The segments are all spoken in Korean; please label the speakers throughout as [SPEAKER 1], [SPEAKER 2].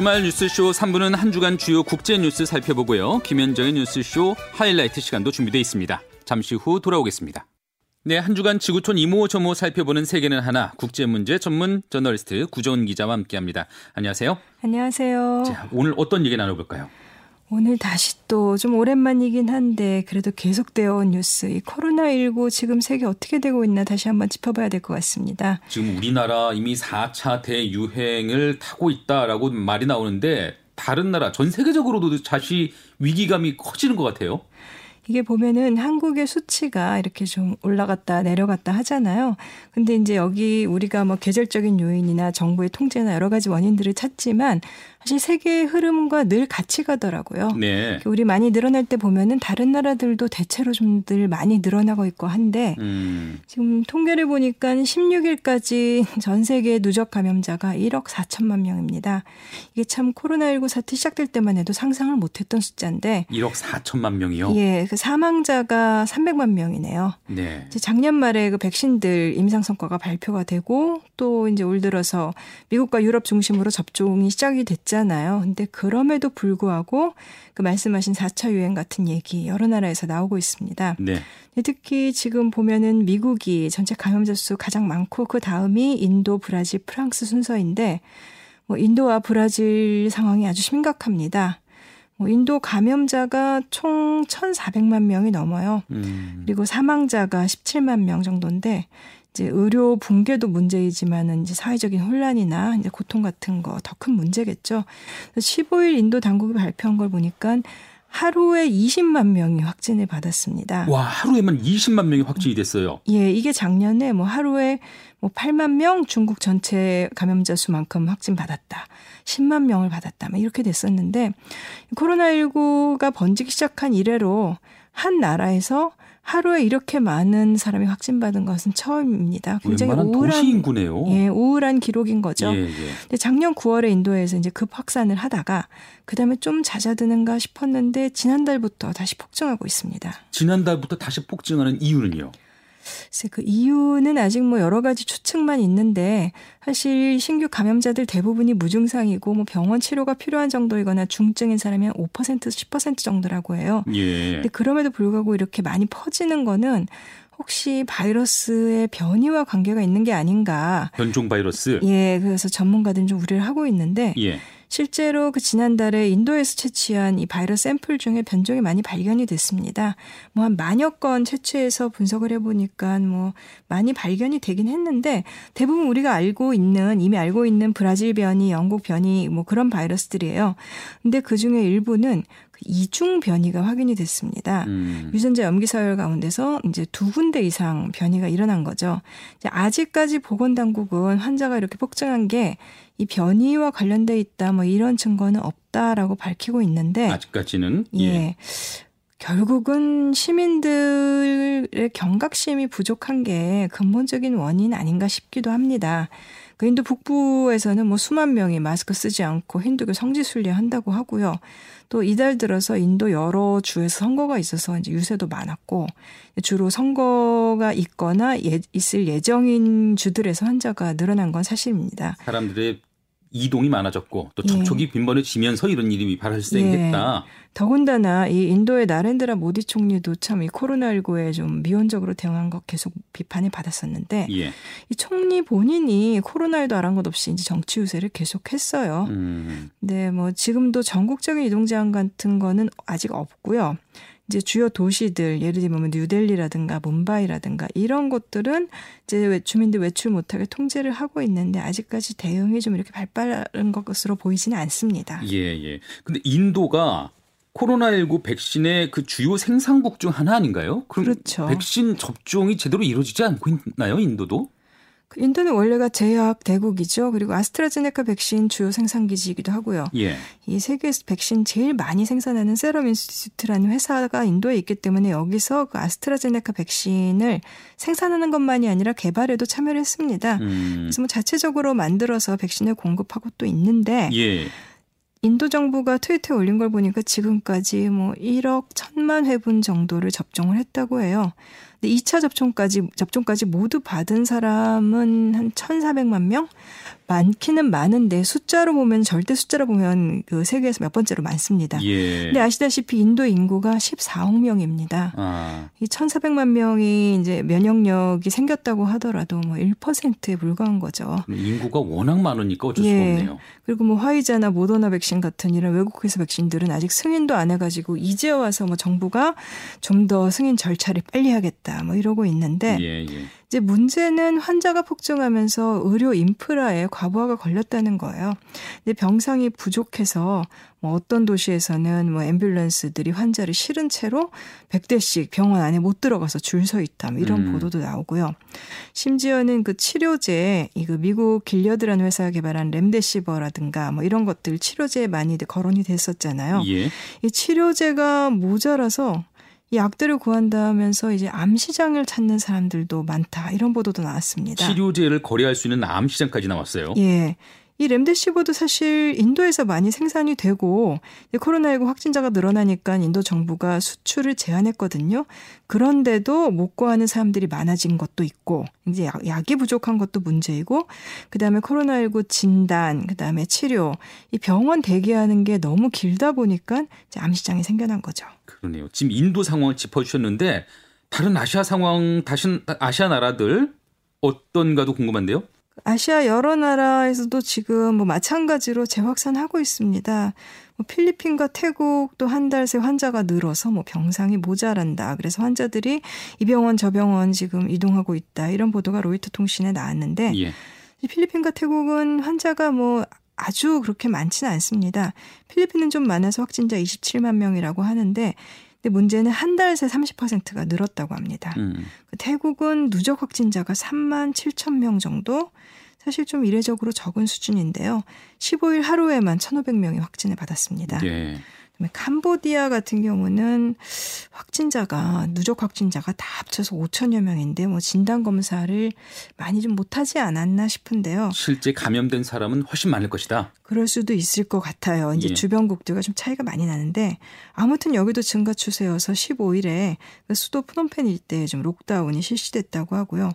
[SPEAKER 1] 주말 뉴스쇼 3부는 한 주간 주요 국제 뉴스 살펴보고요. 김현정의 뉴스쇼 하이라이트 시간도 준비되어 있습니다. 잠시 후 돌아오겠습니다. 네, 한 주간 지구촌 이모 저모 살펴보는 세계는 하나 국제 문제 전문 저널리스트 구정은 기자와 함께합니다. 안녕하세요.
[SPEAKER 2] 안녕하세요.
[SPEAKER 1] 자, 오늘 어떤 얘기 나눠볼까요?
[SPEAKER 2] 오늘 다시 또 좀 오랜만이긴 한데 그래도 계속되어 온 뉴스 이 코로나19 지금 세계 어떻게 되고 있나 다시 한번 짚어봐야 될 것 같습니다.
[SPEAKER 1] 지금 우리나라 이미 4차 대유행을 타고 있다라고 말이 나오는데 다른 나라 전 세계적으로도 다시 위기감이 커지는 것 같아요.
[SPEAKER 2] 이게 보면은 한국의 수치가 이렇게 좀 올라갔다 내려갔다 하잖아요. 근데 이제 여기 우리가 뭐 계절적인 요인이나 정부의 통제나 여러 가지 원인들을 찾지만 사실 세계의 흐름과 늘 같이 가더라고요.
[SPEAKER 1] 네.
[SPEAKER 2] 우리 많이 늘어날 때 보면은 다른 나라들도 대체로 좀 늘 많이 늘어나고 있고 한데
[SPEAKER 1] 음.
[SPEAKER 2] 지금 통계를 보니까 16일까지 전 세계 누적 감염자가 1억 4천만 명입니다. 이게 참 코로나19 사태 시작될 때만 해도 상상을 못했던 숫자인데
[SPEAKER 1] 1억 4천만 명이요.
[SPEAKER 2] 예, 그 사망자가 300만 명이네요.
[SPEAKER 1] 네.
[SPEAKER 2] 이제 작년 말에 그 백신들 임상 성과가 발표가 되고 또 이제 올 들어서 미국과 유럽 중심으로 접종이 시작이 됐잖아요. 근데 그럼에도 불구하고 그 말씀하신 4차 유행 같은 얘기 여러 나라에서 나오고 있습니다.
[SPEAKER 1] 네.
[SPEAKER 2] 특히 지금 보면은 미국이 전체 감염자 수 가장 많고 그 다음이 인도, 브라질, 프랑스 순서인데 뭐 인도와 브라질 상황이 아주 심각합니다. 뭐 인도 감염자가 총 1,400만 명이 넘어요.
[SPEAKER 1] 음.
[SPEAKER 2] 그리고 사망자가 17만 명 정도인데 이제 의료 붕괴도 문제이지만은 이제 사회적인 혼란이나 이제 고통 같은 거 더 큰 문제겠죠. 15일 인도 당국이 발표한 걸 보니까 하루에 20만 명이 확진을 받았습니다.
[SPEAKER 1] 와, 하루에만 20만 명이 확진이 됐어요.
[SPEAKER 2] 예, 이게 작년에 뭐 하루에 뭐 8만 명 중국 전체 감염자 수만큼 확진 받았다. 10만 명을 받았다. 막 이렇게 됐었는데 코로나19가 번지기 시작한 이래로 한 나라에서 하루에 이렇게 많은 사람이 확진받은 것은 처음입니다. 굉장히
[SPEAKER 1] 우울한 도시 인구네요.
[SPEAKER 2] 예, 우울한 기록인 거죠.
[SPEAKER 1] 예, 예.
[SPEAKER 2] 작년 9월에 인도에서 이제 급 확산을 하다가 그다음에 좀 잦아드는가 싶었는데 지난달부터 다시 폭증하고 있습니다.
[SPEAKER 1] 지난달부터 다시 폭증하는 이유는요?
[SPEAKER 2] 글쎄 그 이유는 아직 뭐 여러 가지 추측만 있는데 사실 신규 감염자들 대부분이 무증상이고 뭐 병원 치료가 필요한 정도이거나 중증인 사람이 한 5% 10% 정도라고 해요.
[SPEAKER 1] 예.
[SPEAKER 2] 근데 그럼에도 불구하고 이렇게 많이 퍼지는 거는 혹시 바이러스의 변이와 관계가 있는 게 아닌가.
[SPEAKER 1] 변종 바이러스.
[SPEAKER 2] 예, 그래서 전문가들은 좀 우려를 하고 있는데
[SPEAKER 1] 예.
[SPEAKER 2] 실제로 그 지난달에 인도에서 채취한 이 바이러스 샘플 중에 변종이 많이 발견이 됐습니다. 뭐 한 만여 건 채취해서 분석을 해보니까 뭐 많이 발견이 되긴 했는데 대부분 우리가 알고 있는 이미 알고 있는 브라질 변이, 영국 변이 뭐 그런 바이러스들이에요. 근데 그 중에 일부는 그 이중 변이가 확인이 됐습니다.
[SPEAKER 1] 음.
[SPEAKER 2] 유전자 염기 서열 가운데서 이제 두 군데 이상 변이가 일어난 거죠. 이제 아직까지 보건당국은 환자가 이렇게 폭증한 게 이 변이와 관련돼 있다 뭐 이런 증거는 없다라고 밝히고 있는데
[SPEAKER 1] 아직까지는
[SPEAKER 2] 예.
[SPEAKER 1] 예.
[SPEAKER 2] 결국은 시민들의 경각심이 부족한 게 근본적인 원인 아닌가 싶기도 합니다. 그 인도 북부에서는 뭐 수만 명이 마스크 쓰지 않고 힌두교 성지 순례한다고 하고요. 또 이달 들어서 인도 여러 주에서 선거가 있어서 이제 유세도 많았고 주로 선거가 있거나 예, 있을 예정인 주들에서 환자가 늘어난 건 사실입니다.
[SPEAKER 1] 사람들의 이동이 많아졌고 또
[SPEAKER 2] 예.
[SPEAKER 1] 접촉이 빈번해지면서 이런 일이 발생했다.
[SPEAKER 2] 더군다나 이 인도의 나렌드라 모디 총리도 참 이 코로나19에 좀 미온적으로 대응한 것 계속 비판을 받았었는데
[SPEAKER 1] 예.
[SPEAKER 2] 이 총리 본인이 코로나19도 아란 것 없이 이제 정치 유세를 계속했어요.
[SPEAKER 1] 음.
[SPEAKER 2] 네, 뭐 지금도 전국적인 이동 제한 같은 거는 아직 없고요. 이제 주요 도시들 예를 들면 뉴델리라든가 뭄바이라든가 이런 곳들은 이제 주민들 외출 못하게 통제를 하고 있는데 아직까지 대응이 좀 이렇게 발빠른 것으로 보이지는 않습니다.
[SPEAKER 1] 예, 예. 근데 인도가 코로나19 백신의 그 주요 생산국 중 하나 아닌가요? 그럼
[SPEAKER 2] 그렇죠.
[SPEAKER 1] 백신 접종이 제대로 이루어지지 않고 있나요, 인도도?
[SPEAKER 2] 그 인도는 원래가 제약 대국이죠. 그리고 아스트라제네카 백신 주요 생산기지이기도 하고요.
[SPEAKER 1] 예.
[SPEAKER 2] 이 세계에서 백신 제일 많이 생산하는 세럼 인스티튜트라는 회사가 인도에 있기 때문에 여기서 그 아스트라제네카 백신을 생산하는 것만이 아니라 개발에도 참여를 했습니다.
[SPEAKER 1] 음.
[SPEAKER 2] 그래서 뭐 자체적으로 만들어서 백신을 공급하고 또 있는데
[SPEAKER 1] 예.
[SPEAKER 2] 인도 정부가 트위터에 올린 걸 보니까 지금까지 뭐 1억 1천만 회분 정도를 접종을 했다고 해요. 근데 2차 접종까지 접종까지 모두 받은 사람은 한 1,400만 명? 많기는 많은데 숫자로 보면 절대 숫자로 보면 그 세계에서 몇 번째로 많습니다.
[SPEAKER 1] 예.
[SPEAKER 2] 근데 아시다시피 인도 인구가 14억 명입니다.
[SPEAKER 1] 아.
[SPEAKER 2] 이 1,400만 명이 이제 면역력이 생겼다고 하더라도 뭐 1%에 불과한 거죠.
[SPEAKER 1] 인구가 워낙 많으니까 어쩔
[SPEAKER 2] 예.
[SPEAKER 1] 수가 없네요.
[SPEAKER 2] 그리고 뭐 화이자나 모더나 백신 같은 이런 외국에서 백신들은 아직 승인도 안 해가지고 이제 와서 뭐 정부가 좀 더 승인 절차를 빨리 하겠다 뭐 이러고 있는데
[SPEAKER 1] 예, 예.
[SPEAKER 2] 이제 문제는 환자가 폭증하면서 의료 인프라에 과부하가 걸렸다는 거예요. 근데 병상이 부족해서 뭐 어떤 도시에서는 뭐 앰뷸런스들이 환자를 실은 채로 100대씩 병원 안에 못 들어가서 줄 서 있다. 뭐 이런
[SPEAKER 1] 음.
[SPEAKER 2] 보도도 나오고요. 심지어는 그 치료제 이거 미국 길려드라는 회사가 개발한 렘데시버라든가 뭐 이런 것들 치료제에 많이 거론이 됐었잖아요.
[SPEAKER 1] 예.
[SPEAKER 2] 이 치료제가 모자라서 이 약들을 구한다면서 이제 암 시장을 찾는 사람들도 많다 이런 보도도 나왔습니다.
[SPEAKER 1] 치료제를 거래할 수 있는 암 시장까지 나왔어요.
[SPEAKER 2] 예. 이 렘데시버도 사실 인도에서 많이 생산이 되고 이제 코로나19 확진자가 늘어나니까 인도 정부가 수출을 제한했거든요. 그런데도 못 구하는 사람들이 많아진 것도 있고 이제 약, 약이 부족한 것도 문제이고 그다음에 코로나19 진단, 그다음에 치료 이 병원 대기하는 게 너무 길다 보니까 이제 암 시장이 생겨난 거죠.
[SPEAKER 1] 그러네요. 지금 인도 상황을 짚어 주셨는데 다른 아시아 상황, 다시 아시아 나라들 어떤가도 궁금한데요.
[SPEAKER 2] 아시아 여러 나라에서도 지금 뭐 마찬가지로 재확산하고 있습니다. 뭐 필리핀과 태국도 한 달 새 환자가 늘어서 뭐 병상이 모자란다. 그래서 환자들이 이 병원 저 병원 지금 이동하고 있다. 이런 보도가 로이터 통신에 나왔는데
[SPEAKER 1] 예.
[SPEAKER 2] 이 필리핀과 태국은 환자가 뭐 아주 그렇게 많지는 않습니다. 필리핀은 좀 많아서 확진자 27만 명이라고 하는데 근데 문제는 한 달 새 30%가 늘었다고 합니다.
[SPEAKER 1] 음.
[SPEAKER 2] 그 태국은 누적 확진자가 3만 7천 명 정도? 사실 좀 이례적으로 적은 수준인데요. 15일 하루에만 1,500명이 확진을 받았습니다.
[SPEAKER 1] 예.
[SPEAKER 2] 그다음에 캄보디아 같은 경우는 확진자가 누적 확진자가 다 합쳐서 5천여 명인데 뭐 진단 검사를 많이 좀 못하지 않았나 싶은데요.
[SPEAKER 1] 실제 감염된 사람은 훨씬 많을 것이다.
[SPEAKER 2] 그럴 수도 있을 것 같아요. 이제
[SPEAKER 1] 예.
[SPEAKER 2] 주변국들과 좀 차이가 많이 나는데 아무튼 여기도 증가 추세여서 15일에 그 수도 프놈펜 일대에 좀 록다운이 실시됐다고 하고요.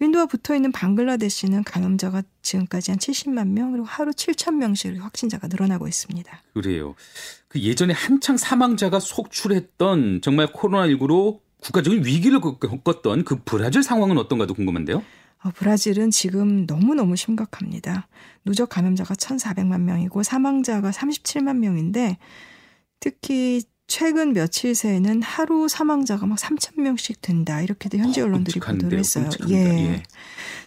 [SPEAKER 2] 그 인도와 붙어 있는 방글라데시는 감염자가 지금까지 한 70만 명 그리고 하루 7천 명씩 확진자가 늘어나고 있습니다.
[SPEAKER 1] 그래요. 그 예전에 한창 사망자가 속출했던 정말 코로나19로 국가적인 위기를 겪었던 그 브라질 상황은 어떤가도 궁금한데요.
[SPEAKER 2] 어, 브라질은 지금 너무너무 심각합니다. 누적 감염자가 1,400만 명이고 사망자가 37만 명인데 특히 최근 며칠 새에는 하루 사망자가 막 3천 명씩 된다. 이렇게도 현지
[SPEAKER 1] 어,
[SPEAKER 2] 언론들이
[SPEAKER 1] 끔찍한데요.
[SPEAKER 2] 보도를 했어요.
[SPEAKER 1] 끔찍합니다. 예.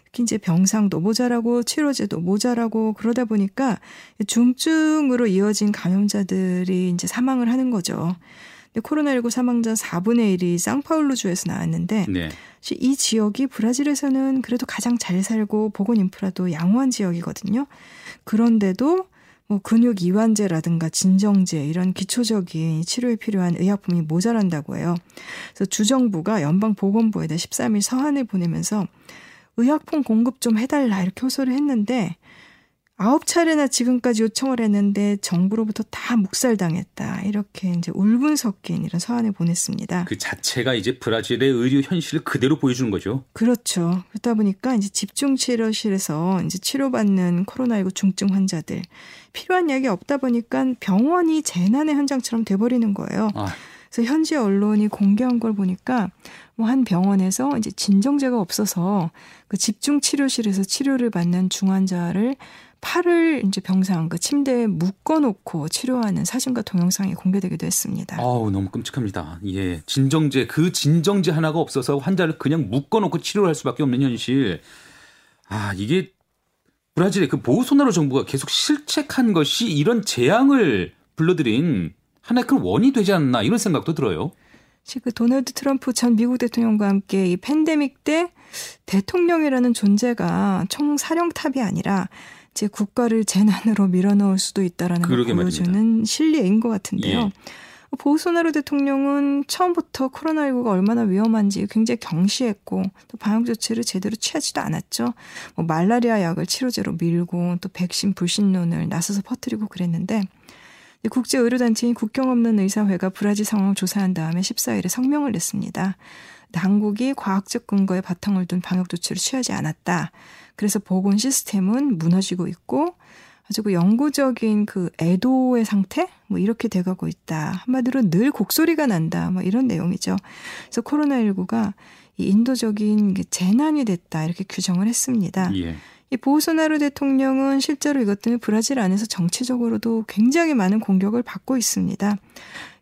[SPEAKER 2] 특히 이제 병상도 모자라고 치료제도 모자라고 그러다 보니까 중증으로 이어진 감염자들이 이제 사망을 하는 거죠. 근데 코로나19 사망자 4분의 1이 상파울루주에서 나왔는데
[SPEAKER 1] 네.
[SPEAKER 2] 이 지역이 브라질에서는 그래도 가장 잘 살고 보건 인프라도 양호한 지역이거든요. 그런데도 뭐 근육 이완제라든가 진정제 이런 기초적인 치료에 필요한 의약품이 모자란다고 해요. 그래서 주정부가 연방 보건부에다 13일 서한을 보내면서 의약품 공급 좀 해달라 이렇게 호소를 했는데 아홉 차례나 지금까지 요청을 했는데 정부로부터 다 묵살당했다 이렇게 이제 울분 섞인 이런 서한을 보냈습니다.
[SPEAKER 1] 그 자체가 이제 브라질의 의료 현실을 그대로 보여주는 거죠.
[SPEAKER 2] 그렇죠. 그러다 보니까 이제 집중 치료실에서 이제 치료받는 코로나19 중증 환자들 필요한 약이 없다 보니까 병원이 재난의 현장처럼 돼버리는 거예요.
[SPEAKER 1] 아,
[SPEAKER 2] 그래서 현지 언론이 공개한 걸 보니까 뭐 한 병원에서 이제 진정제가 없어서 그 집중 치료실에서 치료를 받는 중환자를 팔을 이제 병상 그 침대에 묶어놓고 치료하는 사진과 동영상이 공개되기도 했습니다.
[SPEAKER 1] 아우 너무 끔찍합니다. 예, 진정제 그 진정제 하나가 없어서 환자를 그냥 묶어놓고 치료를 할 수밖에 없는 현실. 아 이게 브라질의 그 보우소나로 정부가 계속 실책한 것이 이런 재앙을 불러들인 하나의 큰 원이 되지 않나 이런 생각도 들어요.
[SPEAKER 2] 지금 그 도널드 트럼프 전 미국 대통령과 함께 이 팬데믹 때 대통령이라는 존재가 총사령탑이 아니라 제 국가를 재난으로 밀어넣을 수도 있다라는 걸 보여주는
[SPEAKER 1] 말입니다.
[SPEAKER 2] 실리인 것 같은데요.
[SPEAKER 1] 예.
[SPEAKER 2] 보우소나로 대통령은 처음부터 코로나19가 얼마나 위험한지 굉장히 경시했고 또 방역 조치를 제대로 취하지도 않았죠. 뭐 말라리아 약을 치료제로 밀고 또 백신 불신론을 나서서 퍼뜨리고 그랬는데 국제의료단체인 국경 없는 의사회가 브라질 상황을 조사한 다음에 14일에 성명을 냈습니다. 당국이 과학적 근거에 바탕을 둔 방역 조치를 취하지 않았다. 그래서 보건 시스템은 무너지고 있고 아주 그 영구적인 그 애도의 상태 뭐 이렇게 돼가고 있다. 한마디로 늘 곡소리가 난다. 뭐 이런 내용이죠. 그래서 코로나19가 이 인도적인 재난이 됐다 이렇게 규정을 했습니다. 예. 이 보우소나루 대통령은 실제로 이것 때문에 브라질 안에서 정치적으로도 굉장히 많은 공격을 받고 있습니다.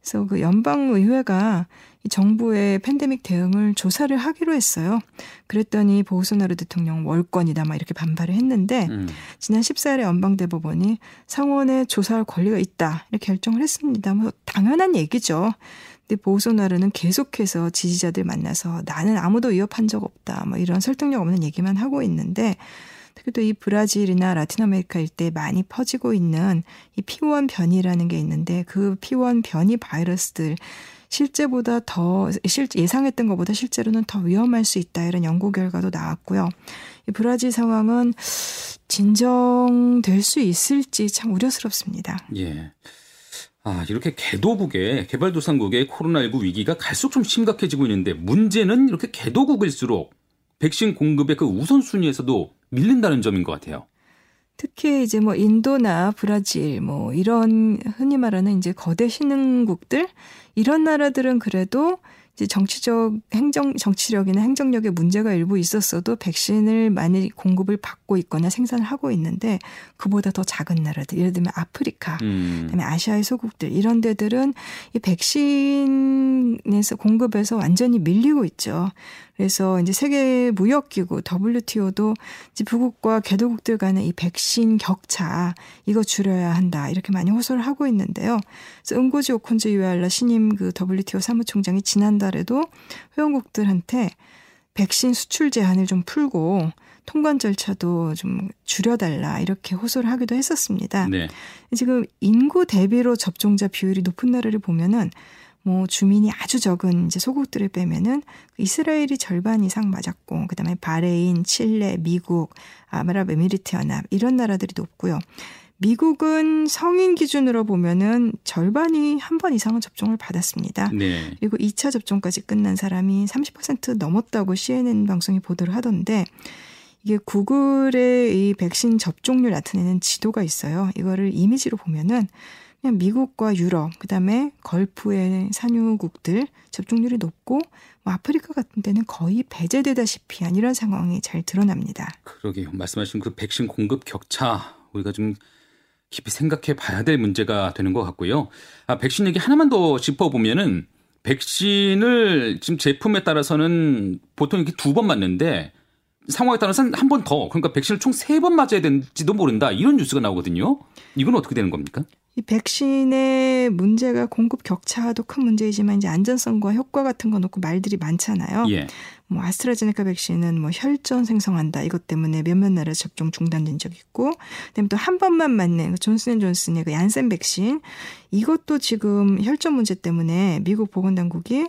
[SPEAKER 2] 그래서 그 연방 의회가 이 정부의 팬데믹 대응을 조사를 하기로 했어요. 그랬더니 보우소나루 대통령 월권이다 막 이렇게 반발을 했는데 음. 지난 14일에 연방대법원이 상원에 조사할 권리가 있다 이렇게 결정을 했습니다. 뭐 당연한 얘기죠. 근데 보우소나루는 계속해서 지지자들 만나서 나는 아무도 위협한 적 없다 뭐 이런 설득력 없는 얘기만 하고 있는데 특히 또 이 브라질이나 라틴 아메리카 일대에 많이 퍼지고 있는 이 P1 변이라는 게 있는데 그 P1 변이 바이러스들 실제보다 더 실, 예상했던 것보다 실제로는 더 위험할 수 있다 이런 연구 결과도 나왔고요. 이 브라질 상황은 진정될 수 있을지 참 우려스럽습니다.
[SPEAKER 1] 예. 아, 이렇게 개도국의 개발도상국의 코로나19 위기가 갈수록 좀 심각해지고 있는데 문제는 이렇게 개도국일수록 백신 공급의 그 우선순위에서도 밀린다는 점인 것 같아요.
[SPEAKER 2] 특히 이제 뭐 인도나 브라질 뭐 이런 흔히 말하는 이제 거대 신흥국들 이런 나라들은 그래도 이제 정치적 행정 정치력이나 행정력에 문제가 일부 있었어도 백신을 많이 공급을 받고 있거나 생산을 하고 있는데 그보다 더 작은 나라들 예를 들면 아프리카 음. 그다음에 아시아의 소국들 이런 데들은 이 백신에서 공급에서 완전히 밀리고 있죠. 그래서 이제 세계 무역기구 WTO도 이제 부국과 개도국들 간의 이 백신 격차 이거 줄여야 한다 이렇게 많이 호소를 하고 있는데요. 그래서 은고지 오콘즈 유알라 신임 그 WTO 사무총장이 지난달에도 회원국들한테 백신 수출 제한을 좀 풀고 통관 절차도 좀 줄여달라 이렇게 호소를 하기도 했었습니다. 네. 지금 인구 대비로 접종자 비율이 높은 나라를 보면은 뭐 주민이 아주 적은 이제 소국들을 빼면은 이스라엘이 절반 이상 맞았고 그다음에 바레인, 칠레, 미국, 아랍에미리트 연합 이런 나라들이 높고요. 미국은 성인 기준으로 보면은 절반이 한 번 이상은 접종을 받았습니다. 네. 그리고 2차 접종까지 끝난 사람이 30% 넘었다고 CNN 방송이 보도를 하던데 이게 구글의 이 백신 접종률 나타내는 지도가 있어요. 이거를 이미지로 보면은 그냥 미국과 유럽, 그 다음에 걸프의 산유국들 접종률이 높고 뭐 아프리카 같은 데는 거의 배제되다시피 한 이런 상황이 잘 드러납니다.
[SPEAKER 1] 그러게요. 말씀하신 그 백신 공급 격차 우리가 좀 깊이 생각해 봐야 될 문제가 되는 것 같고요. 아, 백신 얘기 하나만 더 짚어보면은 백신을 지금 제품에 따라서는 보통 이렇게 두 번 맞는데 상황에 따라서는 한 번 더, 그러니까 백신을 총 세 번 맞아야 되는지도 모른다. 이런 뉴스가 나오거든요. 이건 어떻게 되는 겁니까?
[SPEAKER 2] 이 백신의 문제가 공급 격차도 큰 문제이지만 이제 안전성과 효과 같은 거 놓고 말들이 많잖아요. 예. 뭐 아스트라제네카 백신은 뭐 혈전 생성한다 이것 때문에 몇몇 나라 접종 중단된 적 있고, 그다음에 또 한 번만 맞는 그 존슨앤존슨의 그 얀센 백신 이것도 지금 혈전 문제 때문에 미국 보건당국이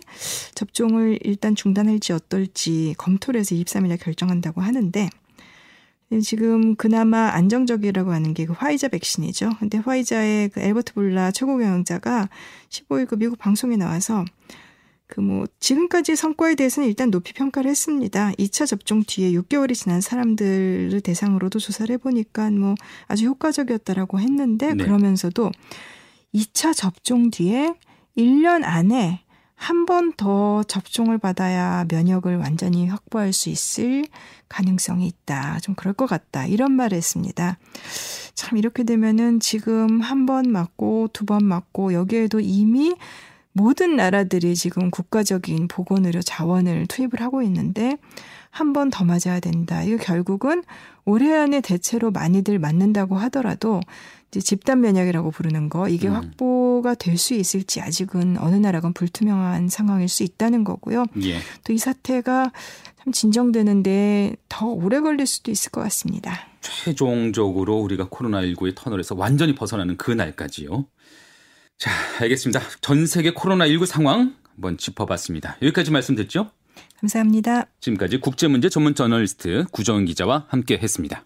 [SPEAKER 2] 접종을 일단 중단할지 어떨지 검토를 해서 23일에 결정한다고 하는데. 지금 그나마 안정적이라고 하는 게 그 화이자 백신이죠. 근데 화이자의 그 엘버트 볼라 최고 경영자가 15일 그 미국 방송에 나와서 그 뭐 지금까지 성과에 대해서는 일단 높이 평가를 했습니다. 2차 접종 뒤에 6개월이 지난 사람들을 대상으로도 조사를 해보니까 뭐 아주 효과적이었다라고 했는데 네. 그러면서도 2차 접종 뒤에 1년 안에 한 번 더 접종을 받아야 면역을 완전히 확보할 수 있을 가능성이 있다. 좀 그럴 것 같다. 이런 말을 했습니다. 참 이렇게 되면은 지금 한 번 맞고 두 번 맞고 여기에도 이미 모든 나라들이 지금 국가적인 보건의료 자원을 투입을 하고 있는데 한 번 더 맞아야 된다. 이거 결국은 올해 안에 대체로 많이들 맞는다고 하더라도 이제 집단 면역이라고 부르는 거 이게 음. 확보가 될 수 있을지 아직은 어느 나라건 불투명한 상황일 수 있다는 거고요. 예. 또이 사태가 참 진정되는데 더 오래 걸릴 수도 있을 것 같습니다.
[SPEAKER 1] 최종적으로 우리가 코로나19의 터널에서 완전히 벗어나는 그 날까지요. 자, 알겠습니다. 전 세계 코로나19 상황 한번 짚어봤습니다. 여기까지 말씀 듣죠?
[SPEAKER 2] 감사합니다.
[SPEAKER 1] 지금까지 국제문제 전문 저널리스트 구정은 기자와 함께 했습니다.